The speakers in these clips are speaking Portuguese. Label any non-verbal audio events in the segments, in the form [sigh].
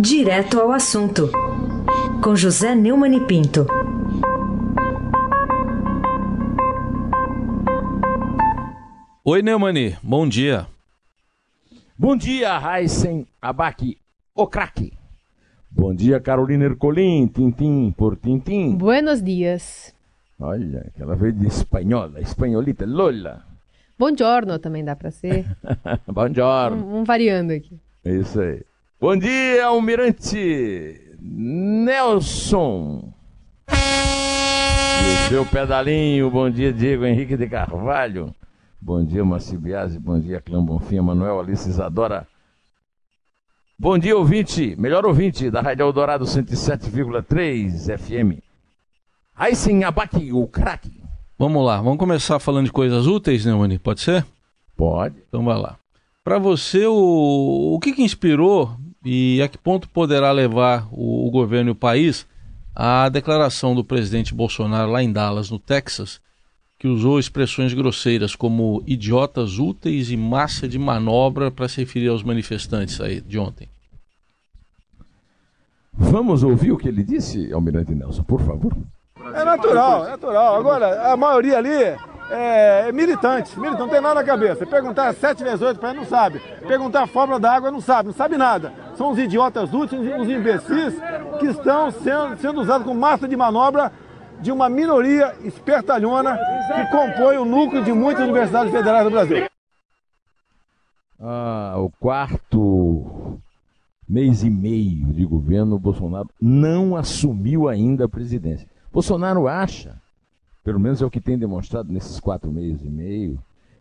Direto ao assunto, com José Neumann e Pinto. Oi, Neumani, bom dia. Bom dia, Raisen Abac, o craque. Bom dia, Carolina Ercolim, tintim por tintim. Buenos dias. Olha, aquela veio de espanhola, espanholita, Lola. Buongiorno também dá pra ser. [laughs] Bom dia. Um, um variando aqui. Isso aí. Bom dia, Almirante Nelson. E o seu pedalinho, bom dia, Diego Henrique de Carvalho. Bom dia, Marci Biasi. Bom dia, Clã Bonfim, Manuel Alice Isadora. Bom dia, ouvinte, melhor ouvinte da Rádio Eldorado 107,3 FM. Aí sim, abaque o craque. Vamos lá, vamos começar falando de coisas úteis, Neumani, pode ser? Pode. Então vai lá. Para você, o, o que, que inspirou e a que ponto poderá levar o, o governo e o país à declaração do presidente Bolsonaro lá em Dallas, no Texas, que usou expressões grosseiras como idiotas úteis e massa de manobra para se referir aos manifestantes aí de ontem. Vamos ouvir o que ele disse, Almirante Nelson, por favor. É natural, é natural. Agora, a maioria ali é, é militante, militante, não tem nada na cabeça. Perguntar 7 vezes 8 para ele não sabe. Perguntar a fórmula da água não sabe, não sabe nada. São os idiotas úteis, os imbecis que estão sendo, sendo usados como massa de manobra de uma minoria espertalhona que compõe o núcleo de muitas universidades federais do Brasil. Ah, o quarto mês e meio de governo, Bolsonaro não assumiu ainda a presidência. Bolsonaro acha, pelo menos é o que tem demonstrado nesses quatro meses e meio,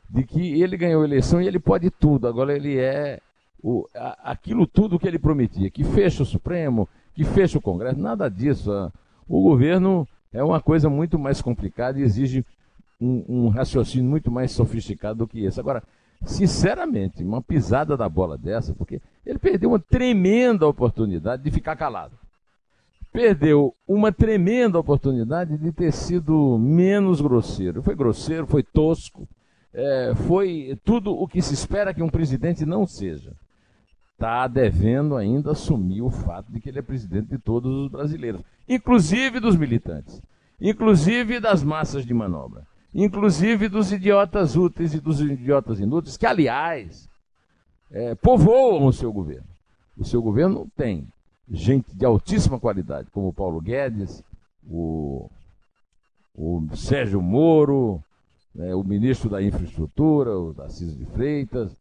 de que ele ganhou a eleição e ele pode tudo. Agora ele é o, a, aquilo tudo que ele prometia, que fecha o Supremo, que fecha o Congresso, nada disso. Ah. O governo é uma coisa muito mais complicada e exige um, um, raciocínio muito mais sofisticado do que esse. Agora, sinceramente, uma pisada da bola dessa, porque ele perdeu uma tremenda oportunidade de ficar calado. Perdeu uma tremenda oportunidade de ter sido menos grosseiro. Foi grosseiro, foi tosco, é, foi tudo o que se espera que um presidente não seja. Está devendo ainda assumir o fato de que ele é presidente de todos os brasileiros inclusive dos militantes, inclusive das massas de manobra, inclusive dos idiotas úteis e dos idiotas inúteis, que, aliás, é, povoam o seu governo. O seu governo tem gente de altíssima qualidade, como o Paulo Guedes, o, o Sérgio Moro, né, o ministro da Infraestrutura, o Tarcísio de Freitas,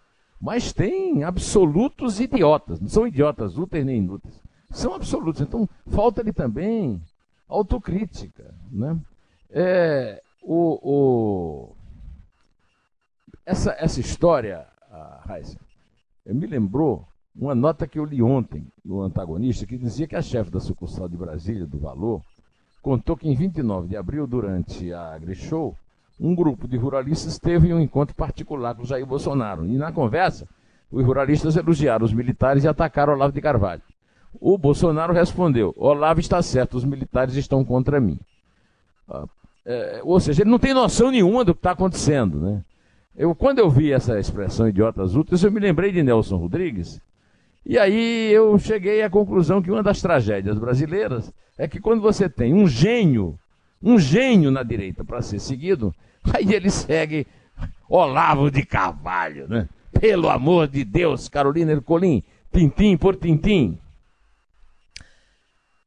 mas tem absolutos idiotas, não são idiotas úteis nem inúteis são absolutos. Então, falta-lhe também autocrítica. Né? É, o, o, essa, essa história, Raíssa, me lembrou uma nota que eu li ontem no antagonista, que dizia que a chefe da sucursal de Brasília, do Valor, contou que em 29 de abril, durante a AgriShow, um grupo de ruralistas teve um encontro particular com Jair Bolsonaro. E na conversa, os ruralistas elogiaram os militares e atacaram Olavo de Carvalho. O Bolsonaro respondeu: Olavo está certo, os militares estão contra mim. Ah, é, ou seja, ele não tem noção nenhuma do que está acontecendo. Né? Eu, quando eu vi essa expressão idiotas úteis, eu me lembrei de Nelson Rodrigues. E aí eu cheguei à conclusão que uma das tragédias brasileiras é que quando você tem um gênio, um gênio na direita para ser seguido, [laughs] aí ele segue Olavo de Carvalho, né? Pelo amor de Deus, Carolina Ercolim, tintim por tintim.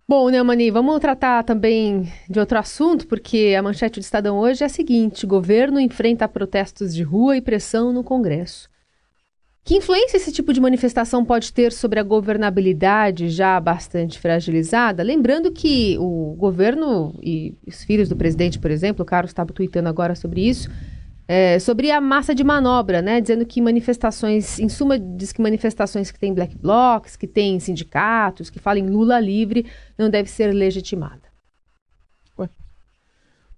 Bom, Neumani, vamos tratar também de outro assunto, porque a manchete do Estadão hoje é a seguinte: governo enfrenta protestos de rua e pressão no Congresso. Que influência esse tipo de manifestação pode ter sobre a governabilidade já bastante fragilizada? Lembrando que o governo e os filhos do presidente, por exemplo, o Carlos estava tweetando agora sobre isso, é, sobre a massa de manobra, né? Dizendo que manifestações, em suma, diz que manifestações que têm black blocs, que têm sindicatos, que falam Lula livre, não deve ser legitimada.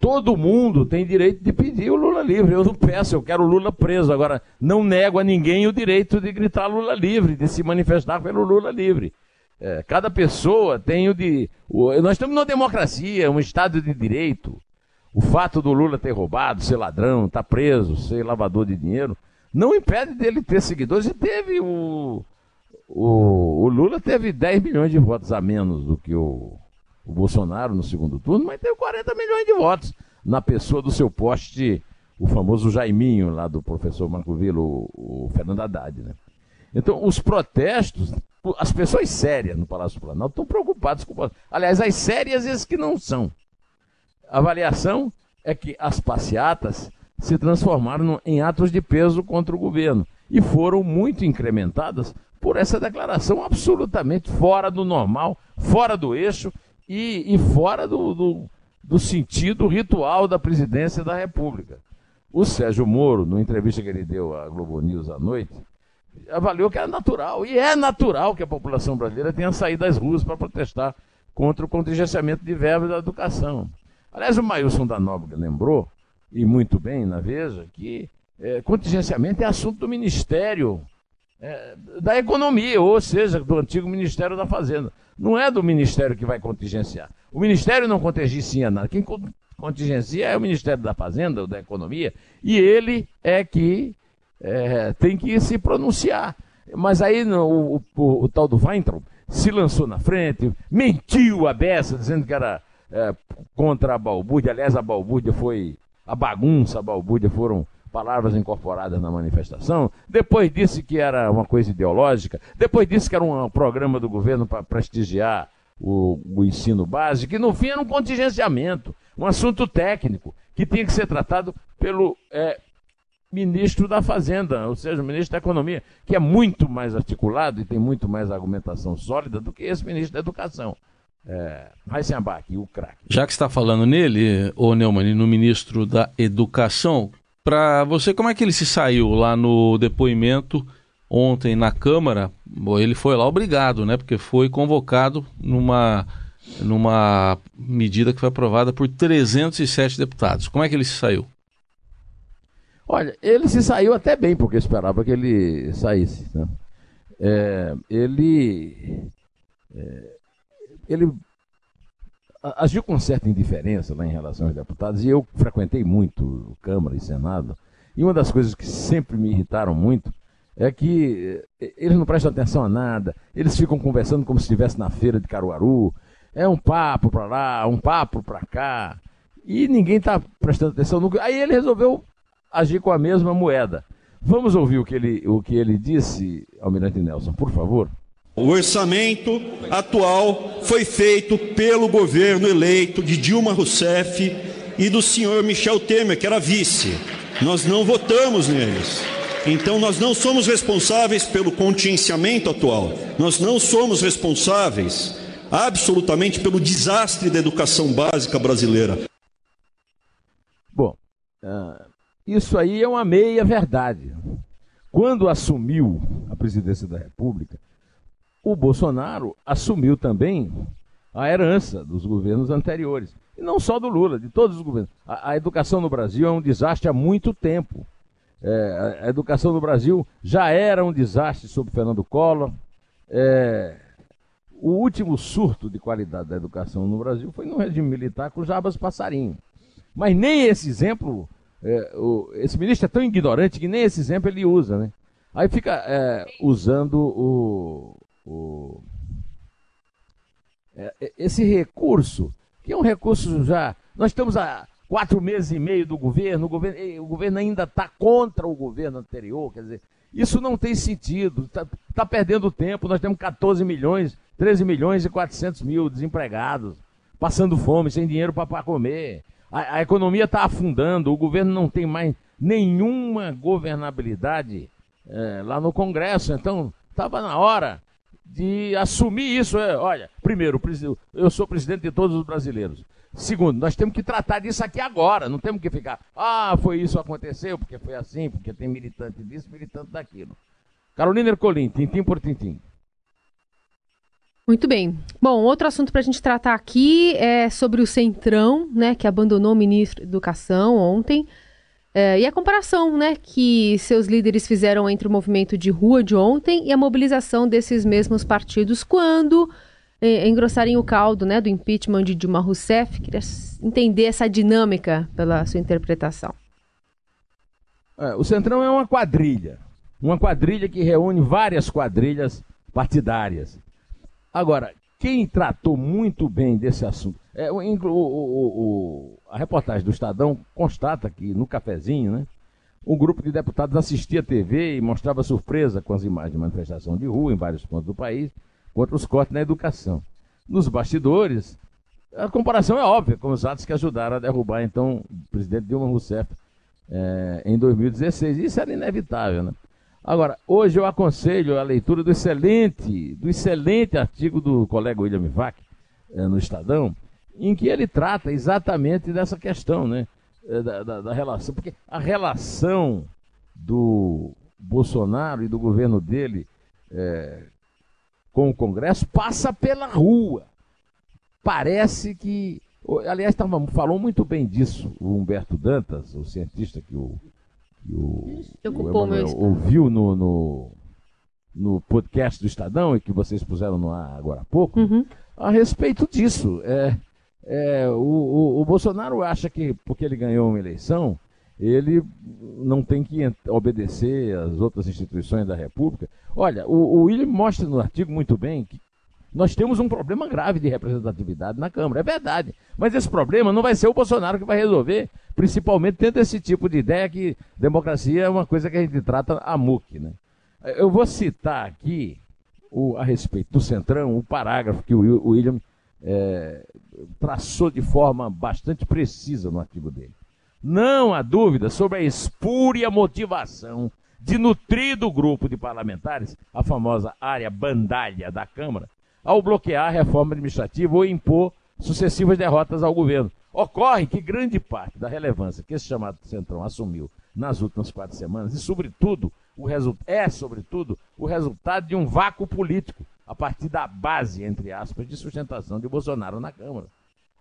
Todo mundo tem direito de pedir o Lula livre. Eu não peço, eu quero o Lula preso. Agora, não nego a ninguém o direito de gritar Lula livre, de se manifestar pelo Lula livre. É, cada pessoa tem o de. O, nós estamos numa democracia, um Estado de direito. O fato do Lula ter roubado, ser ladrão, estar tá preso, ser lavador de dinheiro, não impede dele ter seguidores. E teve o, o, o, Lula teve 10 milhões de votos a menos do que o, o Bolsonaro no segundo turno, mas teve 40 milhões de votos na pessoa do seu poste, o famoso Jaiminho, lá do professor Marco Vila, o, o Fernando Haddad. Né? Então, os protestos, as pessoas sérias no Palácio do Planalto estão preocupadas com o Aliás, as sérias e as que não são. A avaliação é que as passeatas se transformaram em atos de peso contra o governo e foram muito incrementadas por essa declaração absolutamente fora do normal, fora do eixo e, e fora do, do, do sentido ritual da presidência da República. O Sérgio Moro, numa entrevista que ele deu à Globo News à noite, avaliou que era natural, e é natural que a população brasileira tenha saído das ruas para protestar contra o contingenciamento de verbas da educação. Aliás, o Mailson da Nóbrega lembrou, e muito bem na Veja, que é, contingenciamento é assunto do Ministério é, da Economia, ou seja, do antigo Ministério da Fazenda. Não é do Ministério que vai contingenciar. O Ministério não contingencia nada. Quem contingencia é o Ministério da Fazenda, ou da Economia, e ele é que é, tem que se pronunciar. Mas aí o, o, o, tal do Weintraub se lançou na frente, mentiu a beça, dizendo que era é, contra a balbúrdia. Aliás, a balbúrdia foi. A bagunça, a balbúrdia foram palavras incorporadas na manifestação. Depois disse que era uma coisa ideológica. Depois disse que era um programa do governo para prestigiar o, o, ensino básico. E no fim era um contingenciamento, um assunto técnico que tinha que ser tratado pelo é, ministro da Fazenda, ou seja, o ministro da Economia, que é muito mais articulado e tem muito mais argumentação sólida do que esse ministro da Educação. É, Heisenbach, o craque. Já que está falando nele, ô Neumann, no ministro da Educação, para você, como é que ele se saiu lá no depoimento ontem na Câmara? Ele foi lá obrigado, né? Porque foi convocado numa, numa medida que foi aprovada por 307 deputados. Como é que ele se saiu? Olha, ele se saiu até bem, porque esperava que ele saísse. Né? É, ele, é, ele agiu com certa indiferença lá em relação aos deputados, e eu frequentei muito Câmara e Senado, e uma das coisas que sempre me irritaram muito é que é, eles não prestam atenção a nada, eles ficam conversando como se estivesse na feira de Caruaru, é um papo para lá, um papo para cá, e ninguém está prestando atenção no. Aí ele resolveu agir com a mesma moeda. Vamos ouvir o que ele, o que ele disse, Almirante Nelson, por favor. O orçamento atual foi feito pelo governo eleito de Dilma Rousseff e do senhor Michel Temer, que era vice. Nós não votamos neles. Então, nós não somos responsáveis pelo contingenciamento atual. Nós não somos responsáveis absolutamente pelo desastre da educação básica brasileira. Bom, uh, isso aí é uma meia verdade. Quando assumiu a presidência da República, o Bolsonaro assumiu também a herança dos governos anteriores. E não só do Lula, de todos os governos. A, a educação no Brasil é um desastre há muito tempo. É, a, educação no Brasil já era um desastre sob Fernando Collor. É, o último surto de qualidade da educação no Brasil foi no regime militar com Jabas Passarinho. Mas nem esse exemplo é, o, esse ministro é tão ignorante que nem esse exemplo ele usa, né? Aí fica é, usando o, o é, é, esse recurso, que é um recurso já. Nós estamos há quatro meses e meio do governo, o governo, o governo ainda está contra o governo anterior, quer dizer, isso não tem sentido, está tá perdendo tempo, nós temos 14 milhões, 13 milhões e 400 mil desempregados, passando fome, sem dinheiro para comer a, a economia está afundando, o governo não tem mais nenhuma governabilidade é, lá no Congresso. Então, estava na hora de assumir isso. É, olha, primeiro, eu sou presidente de todos os brasileiros. Segundo, nós temos que tratar disso aqui agora. Não temos que ficar, ah, foi isso aconteceu, porque foi assim, porque tem militante disso, militante daquilo. Carolina Ercolim, tintim por tintim. Muito bem. Bom, outro assunto para a gente tratar aqui é sobre o Centrão, né, que abandonou o ministro da Educação ontem. É, e a comparação né, que seus líderes fizeram entre o movimento de rua de ontem e a mobilização desses mesmos partidos quando é, engrossarem o caldo né, do impeachment de Dilma Rousseff. Queria entender essa dinâmica pela sua interpretação. É, o Centrão é uma quadrilha. Uma quadrilha que reúne várias quadrilhas partidárias. Agora, quem tratou muito bem desse assunto, é, o, o, o, a reportagem do Estadão constata que no cafezinho, né, um grupo de deputados assistia a TV e mostrava surpresa com as imagens de manifestação de rua em vários pontos do país contra os cortes na educação. Nos bastidores, a comparação é óbvia com os atos que ajudaram a derrubar então o presidente Dilma Rousseff é, em 2016. Isso era inevitável, né? Agora, hoje eu aconselho a leitura do excelente, do excelente artigo do colega William Vac é, no Estadão, em que ele trata exatamente dessa questão, né? É, da, da, da relação, porque a relação do Bolsonaro e do governo dele é, com o Congresso passa pela rua. Parece que. Aliás, tava, falou muito bem disso o Humberto Dantas, o cientista que o, que o, Ocupou o ouviu no, no, no, podcast do Estadão e que vocês puseram no ar agora há pouco, uhum. a respeito disso. É, é, o, o, o, Bolsonaro acha que porque ele ganhou uma eleição, ele não tem que obedecer às outras instituições da República. Olha, o, o William mostra no artigo muito bem que nós temos um problema grave de representatividade na Câmara, é verdade. Mas esse problema não vai ser o Bolsonaro que vai resolver, principalmente tendo esse tipo de ideia que democracia é uma coisa que a gente trata a muque. Né? Eu vou citar aqui, o, a respeito do Centrão, o parágrafo que o William é, traçou de forma bastante precisa no artigo dele. Não há dúvida sobre a espúria motivação de nutrido grupo de parlamentares, a famosa área bandalha da Câmara, ao bloquear a reforma administrativa ou impor sucessivas derrotas ao governo. Ocorre que grande parte da relevância que esse chamado Centrão assumiu nas últimas quatro semanas, e sobretudo, o é sobretudo o resultado de um vácuo político a partir da base, entre aspas, de sustentação de Bolsonaro na Câmara.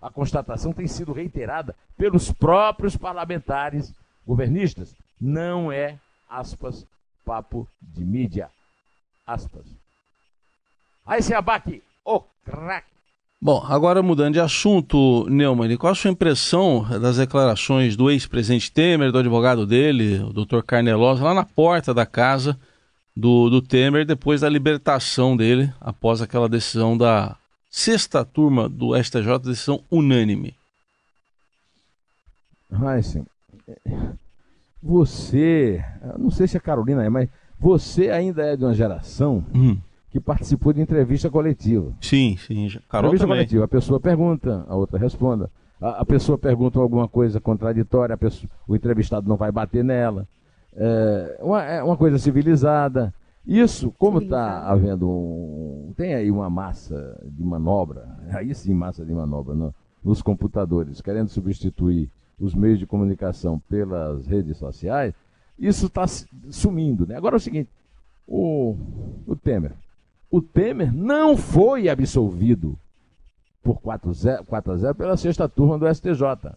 A constatação tem sido reiterada pelos próprios parlamentares governistas. Não é, aspas, papo de mídia. Aspas. Aí se abaque, o craque. Bom, agora mudando de assunto, Neumann, qual a sua impressão das declarações do ex-presidente Temer, do advogado dele, o Dr. Carnelosa, lá na porta da casa do, do Temer depois da libertação dele após aquela decisão da sexta turma do STJ, decisão unânime. Heisen, você, não sei se a Carolina é, mas você ainda é de uma geração uhum. que participou de entrevista coletiva. Sim, sim. Carol entrevista também. coletiva, a pessoa pergunta, a outra responda. A, a pessoa pergunta alguma coisa contraditória, pessoa, o entrevistado não vai bater nela é, uma, é uma coisa civilizada. Isso, como está havendo um. Tem aí uma massa de manobra, aí sim, massa de manobra no, nos computadores, querendo substituir os meios de comunicação pelas redes sociais, isso está sumindo. Né? Agora é o seguinte: o, o Temer. O Temer não foi absolvido por 4 a 0 pela sexta turma do STJ.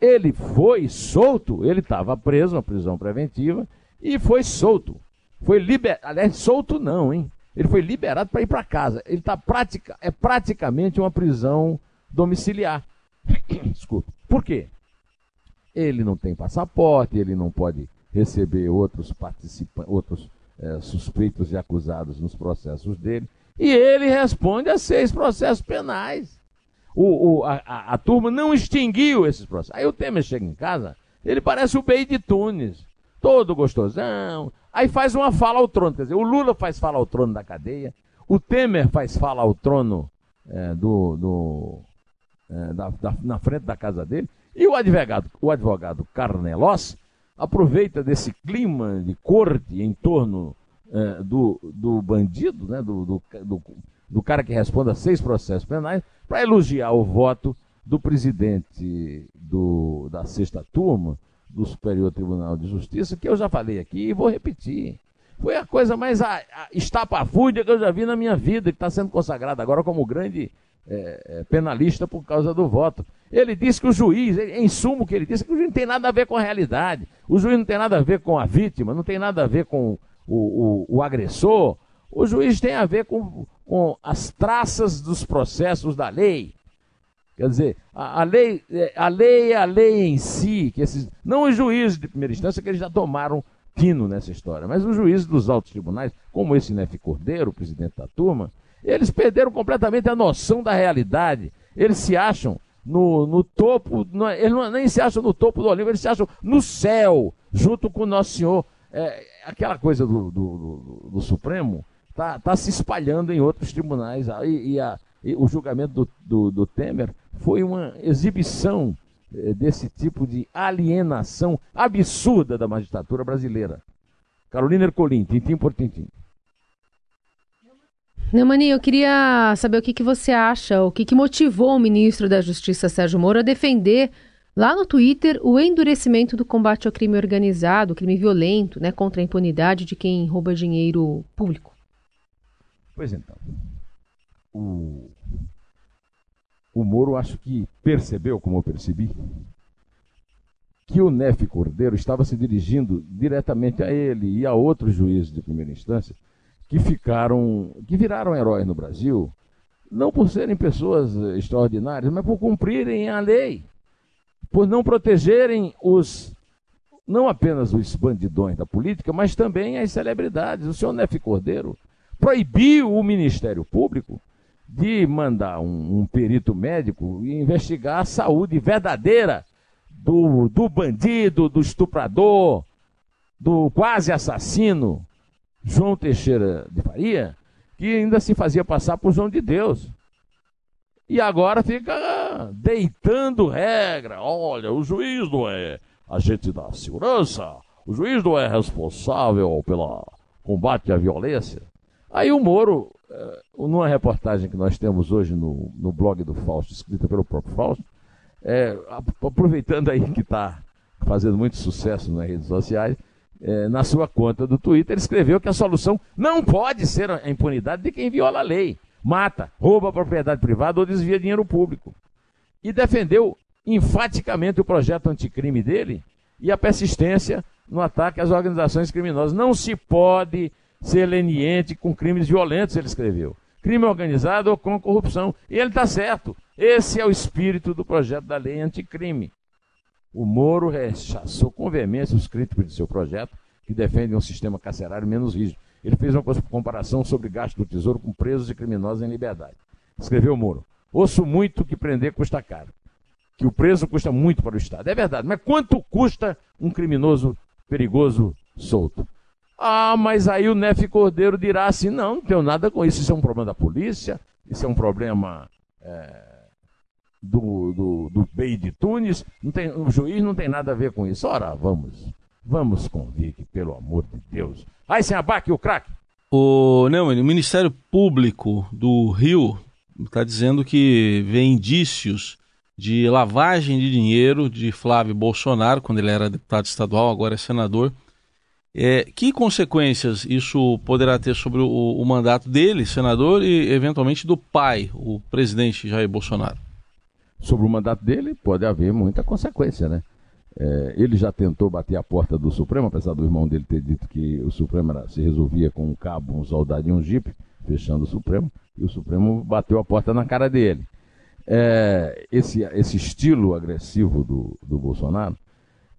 Ele foi solto, ele estava preso, na prisão preventiva, e foi solto. Foi liberado, aliás, solto não, hein? Ele foi liberado para ir para casa. Ele tá pratica, é praticamente uma prisão domiciliar. [coughs] Desculpa. Por quê? Ele não tem passaporte, ele não pode receber outros participantes, outros é, suspeitos e acusados nos processos dele. E ele responde a seis processos penais o, o a, a, a, turma não extinguiu esses processos. Aí o Temer chega em casa, ele parece o Bey de Tunes, todo gostosão. Aí faz uma fala ao trono, quer dizer, o Lula faz fala ao trono da cadeia, o Temer faz fala ao trono é, do, do é, da, da, na frente da casa dele, e o advogado, o advogado Carnelos aproveita desse clima de corte em torno é, do, do bandido, né, do, do, do do cara que responde a seis processos penais, para elogiar o voto do presidente do, da sexta turma do Superior Tribunal de Justiça, que eu já falei aqui e vou repetir. Foi a coisa mais a, a que eu já vi na minha vida, que está sendo consagrada agora como grande é, é, penalista por causa do voto. Ele disse que o juiz, em sumo que ele disse, que o juiz não tem nada a ver com a realidade. O juiz não tem nada a ver com a vítima, não tem nada a ver com o, o, o agressor. O juiz tem a ver com com as traças dos processos da lei. Quer dizer, a, a, lei, é, a lei é a lei em si, que esses, não os juízes de primeira instância, que eles já tomaram tino nessa história. Mas os juízes dos altos tribunais, como esse Nefe Cordeiro, o presidente da turma, eles perderam completamente a noção da realidade. Eles se acham no, no topo, no, eles não, nem se acham no topo do Olimpo, eles se acham no céu, junto com Nosso Senhor. É, aquela coisa do, do, do, do Supremo está tá se espalhando em outros tribunais. E, e, a, e o julgamento do, do, do, Temer foi uma exibição é, desse tipo de alienação absurda da magistratura brasileira. Carolina Ercolim, tintim por tintim. Neumani, eu queria saber o que, que você acha, o que, que motivou o ministro da Justiça, Sérgio Moro, a defender lá no Twitter o endurecimento do combate ao crime organizado, crime violento, né, contra a impunidade de quem rouba dinheiro público. Pois então, o, o Moro acho que percebeu, como eu percebi, que o Nef Cordeiro estava se dirigindo diretamente a ele e a outros juízes de primeira instância que ficaram, que viraram heróis no Brasil, não por serem pessoas extraordinárias, mas por cumprirem a lei, por não protegerem os não apenas os bandidões da política, mas também as celebridades. O senhor Nefe Cordeiro proibiu o Ministério Público de mandar um, um perito médico investigar a saúde verdadeira do, do bandido, do estuprador, do quase assassino, João Teixeira de Faria, que ainda se fazia passar por João de Deus. E agora fica deitando regra. Olha, o juiz não é agente da segurança, o juiz não é responsável pelo combate à violência. Aí o Moro, eh, numa reportagem que nós temos hoje no, no blog do Fausto, escrita pelo próprio Fausto, é, aproveitando aí que está fazendo muito sucesso nas redes sociais, é, na sua conta do Twitter, escreveu que a solução não pode ser a impunidade de quem viola a lei, mata, rouba a propriedade privada ou desvia dinheiro público. E defendeu enfaticamente o projeto anticrime dele e a persistência no ataque às organizações criminosas. Não se pode ser leniente com crimes violentos, ele escreveu. Crime organizado ou com corrupção. E ele está certo. Esse é o espírito do projeto da lei anticrime. O Moro rechaçou com veemência os críticos de seu projeto, que defendem um sistema carcerário menos rígido. Ele fez uma comparação sobre gasto do tesouro com presos e criminosos em liberdade. Escreveu Moro: Ouço muito que prender custa caro, que o preso custa muito para o Estado. É verdade, mas quanto custa um criminoso perigoso solto? Ah, mas aí o Nefe Cordeiro dirá assim: não, não tenho nada com isso, isso é um problema da polícia, isso é um problema. É do, do, do Bey de Tunis, não tem, o juiz não tem nada a ver com isso. Ora, vamos, vamos convir que, pelo amor de Deus. Aí, sem abaque, o craque. O, não, o Ministério Público do Rio está dizendo que vê indícios de lavagem de dinheiro de Flávio Bolsonaro, quando ele era deputado estadual, agora é senador. É, que consequências isso poderá ter sobre o, o mandato dele, senador, e eventualmente do pai, o presidente Jair Bolsonaro? sobre o mandato dele, pode haver muita consequência, né? É, ele já tentou bater a porta do Supremo, apesar do irmão dele ter dito que o Supremo era, se resolvia com um cabo, um soldado e um jipe, fechando o Supremo, e o Supremo bateu a porta na cara dele. É, esse, esse estilo agressivo do, do Bolsonaro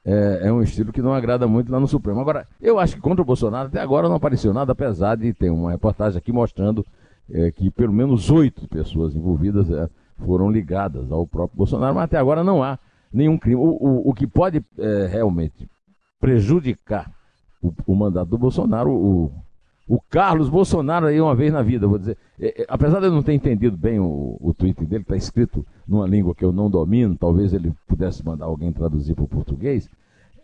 é, é, um estilo que não agrada muito lá no Supremo. Agora, eu acho que contra o Bolsonaro até agora não apareceu nada, apesar de ter uma reportagem aqui mostrando é, que pelo menos oito pessoas envolvidas é, foram ligadas ao próprio Bolsonaro, mas até agora não há nenhum crime. O, o, o que pode é, realmente prejudicar o, o, mandato do Bolsonaro, o, o Carlos Bolsonaro aí uma vez na vida, vou dizer, é, é, apesar de eu não ter entendido bem o, o tweet dele, está escrito numa língua que eu não domino, talvez ele pudesse mandar alguém traduzir para o português,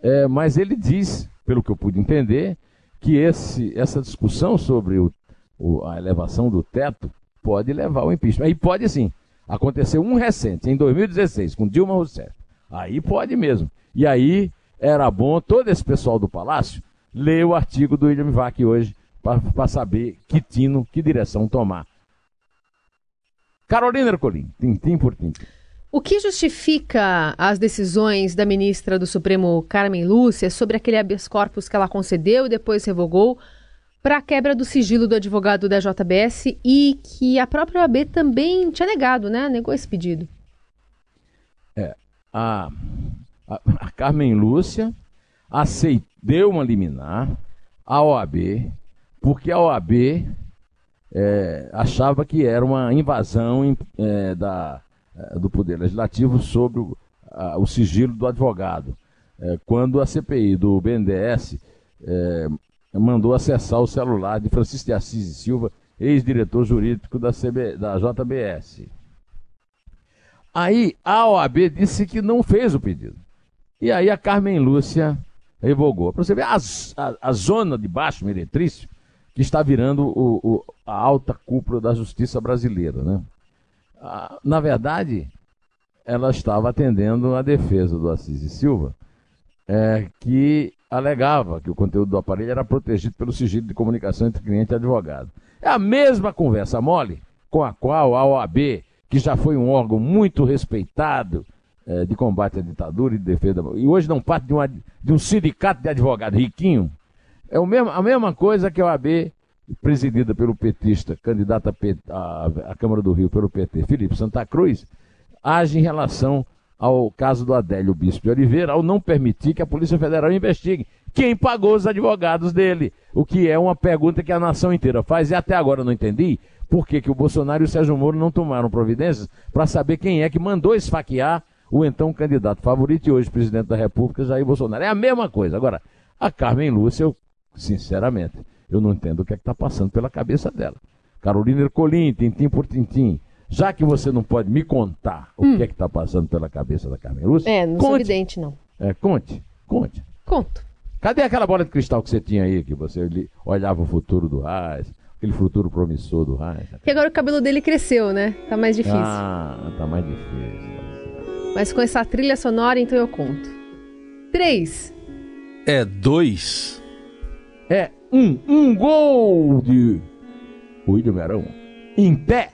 é, mas ele diz, pelo que eu pude entender, que esse, essa discussão sobre o, o, a elevação do teto pode levar ao impeachment. E pode sim. Aconteceu um recente, em 2016, com Dilma Rousseff. Aí pode mesmo. E aí era bom todo esse pessoal do Palácio ler o artigo do William Vac hoje para saber que tino, que direção tomar. Carolina Ercolim, tintim por tintim. O que justifica as decisões da ministra do Supremo, Carmen Lúcia, sobre aquele habeas corpus que ela concedeu e depois revogou para a quebra do sigilo do advogado da JBS e que a própria OAB também tinha negado, né? Negou esse pedido. É, a, a, a Carmen Lúcia aceitou, deu uma liminar à OAB, porque a OAB é, achava que era uma invasão é, da, é, do Poder Legislativo sobre o, a, o sigilo do advogado. É, quando a CPI do BNDES é, mandou acessar o celular de Francisco de Assis e Silva, ex-diretor jurídico da, CB, da JBS. Aí a OAB disse que não fez o pedido. E aí a Carmen Lúcia revogou. Para você ver a, a, a, zona de baixo meretrício que está virando o, o, a alta cúpula da justiça brasileira. Né? Ah, na verdade, ela estava atendendo a defesa do Assis e Silva, é, que alegava que o conteúdo do aparelho era protegido pelo sigilo de comunicação entre cliente e advogado. É a mesma conversa mole com a qual a OAB, que já foi um órgão muito respeitado é, de combate à ditadura e de defesa, e hoje não parte de, uma, de um sindicato de advogados riquinho, é o mesmo, a mesma coisa que a OAB, presidida pelo petista, candidato à Câmara do Rio pelo PT, Felipe Santa Cruz, age em relação ao caso do Adélio Bispo de Oliveira, ao não permitir que a Polícia Federal investigue quem pagou os advogados dele. O que é uma pergunta que a nação inteira faz, e até agora não entendi por que, que o Bolsonaro e o Sérgio Moro não tomaram providências para saber quem é que mandou esfaquear o então candidato favorito e hoje presidente da República, Jair Bolsonaro. É a mesma coisa. Agora, a Carmen Lúcia, eu, sinceramente, eu não entendo o que é está passando pela cabeça dela. Carolina Ercolim, tintim por tintim. Já que você não pode me contar o hum. que é que está passando pela cabeça da Carmen Lúcia. É, não conte. sou evidente, não. É, conte, conte. Conto. Cadê aquela bola de cristal que você tinha aí, que você olhava o futuro do Reis, aquele futuro promissor do Reis? Que agora o cabelo dele cresceu, né? Tá mais difícil. Ah, tá mais difícil. Mas com essa trilha sonora, então eu conto. Três. É dois. É um. Um gol de William Verão. Em pé.